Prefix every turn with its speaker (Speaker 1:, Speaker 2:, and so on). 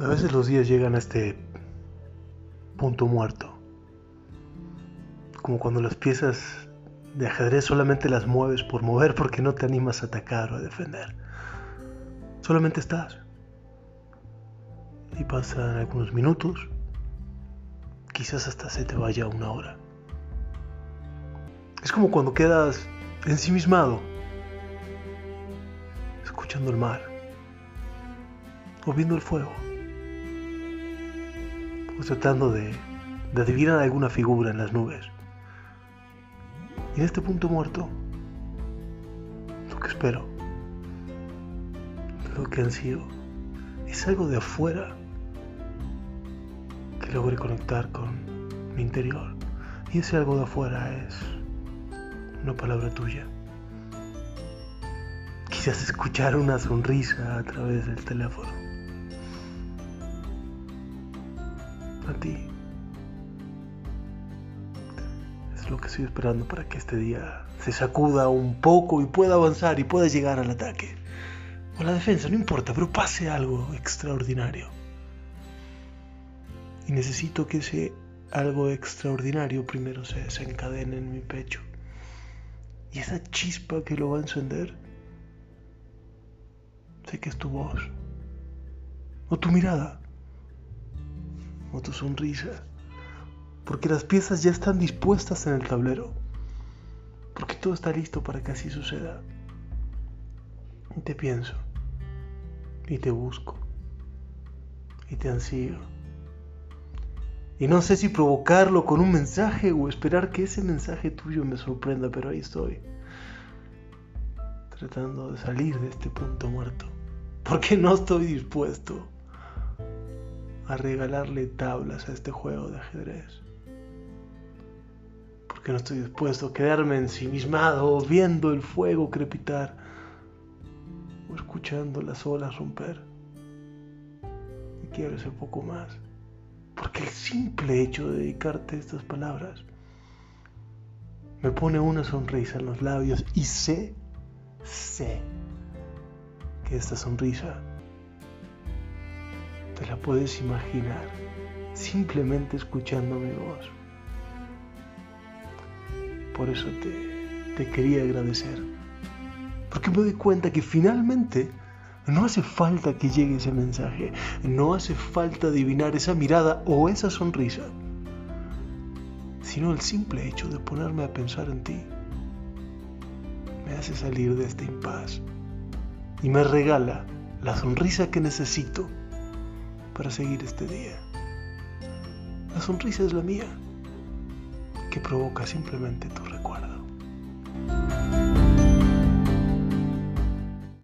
Speaker 1: A veces los días llegan a este punto muerto. Como cuando las piezas de ajedrez solamente las mueves por mover porque no te animas a atacar o a defender. Solamente estás. Y pasan algunos minutos. Quizás hasta se te vaya una hora. Es como cuando quedas ensimismado, escuchando el mar o viendo el fuego tratando de, adivinar alguna figura en las nubes. Y en este punto muerto, lo que espero, lo que ansío, es algo de afuera que logre conectar con mi interior. Y ese algo de afuera es una palabra tuya. Quizás escuchar una sonrisa a través del teléfono. A ti. Es lo que estoy esperando para que este día se sacuda un poco y pueda avanzar y pueda llegar al ataque. O la defensa, no importa, pero pase algo extraordinario. Y necesito que ese algo extraordinario primero se desencadene en mi pecho. Y esa chispa que lo va a encender, sé que es tu voz. O tu mirada o tu sonrisa, porque las piezas ya están dispuestas en el tablero, porque todo está listo para que así suceda. Y te pienso, y te busco, y te ansío. Y no sé si provocarlo con un mensaje o esperar que ese mensaje tuyo me sorprenda, pero ahí estoy, tratando de salir de este punto muerto, porque no estoy dispuesto a regalarle tablas a este juego de ajedrez. Porque no estoy dispuesto a quedarme ensimismado viendo el fuego crepitar o escuchando las olas romper. Y quiero ese poco más. Porque el simple hecho de dedicarte estas palabras me pone una sonrisa en los labios y sé, sé que esta sonrisa te la puedes imaginar simplemente escuchando mi voz. Por eso te, quería agradecer. Porque me doy cuenta que finalmente no hace falta que llegue ese mensaje, no hace falta adivinar esa mirada o esa sonrisa, sino el simple hecho de ponerme a pensar en ti me hace salir de este impas y me regala la sonrisa que necesito para seguir este día. La sonrisa es la mía, que provoca simplemente tu recuerdo.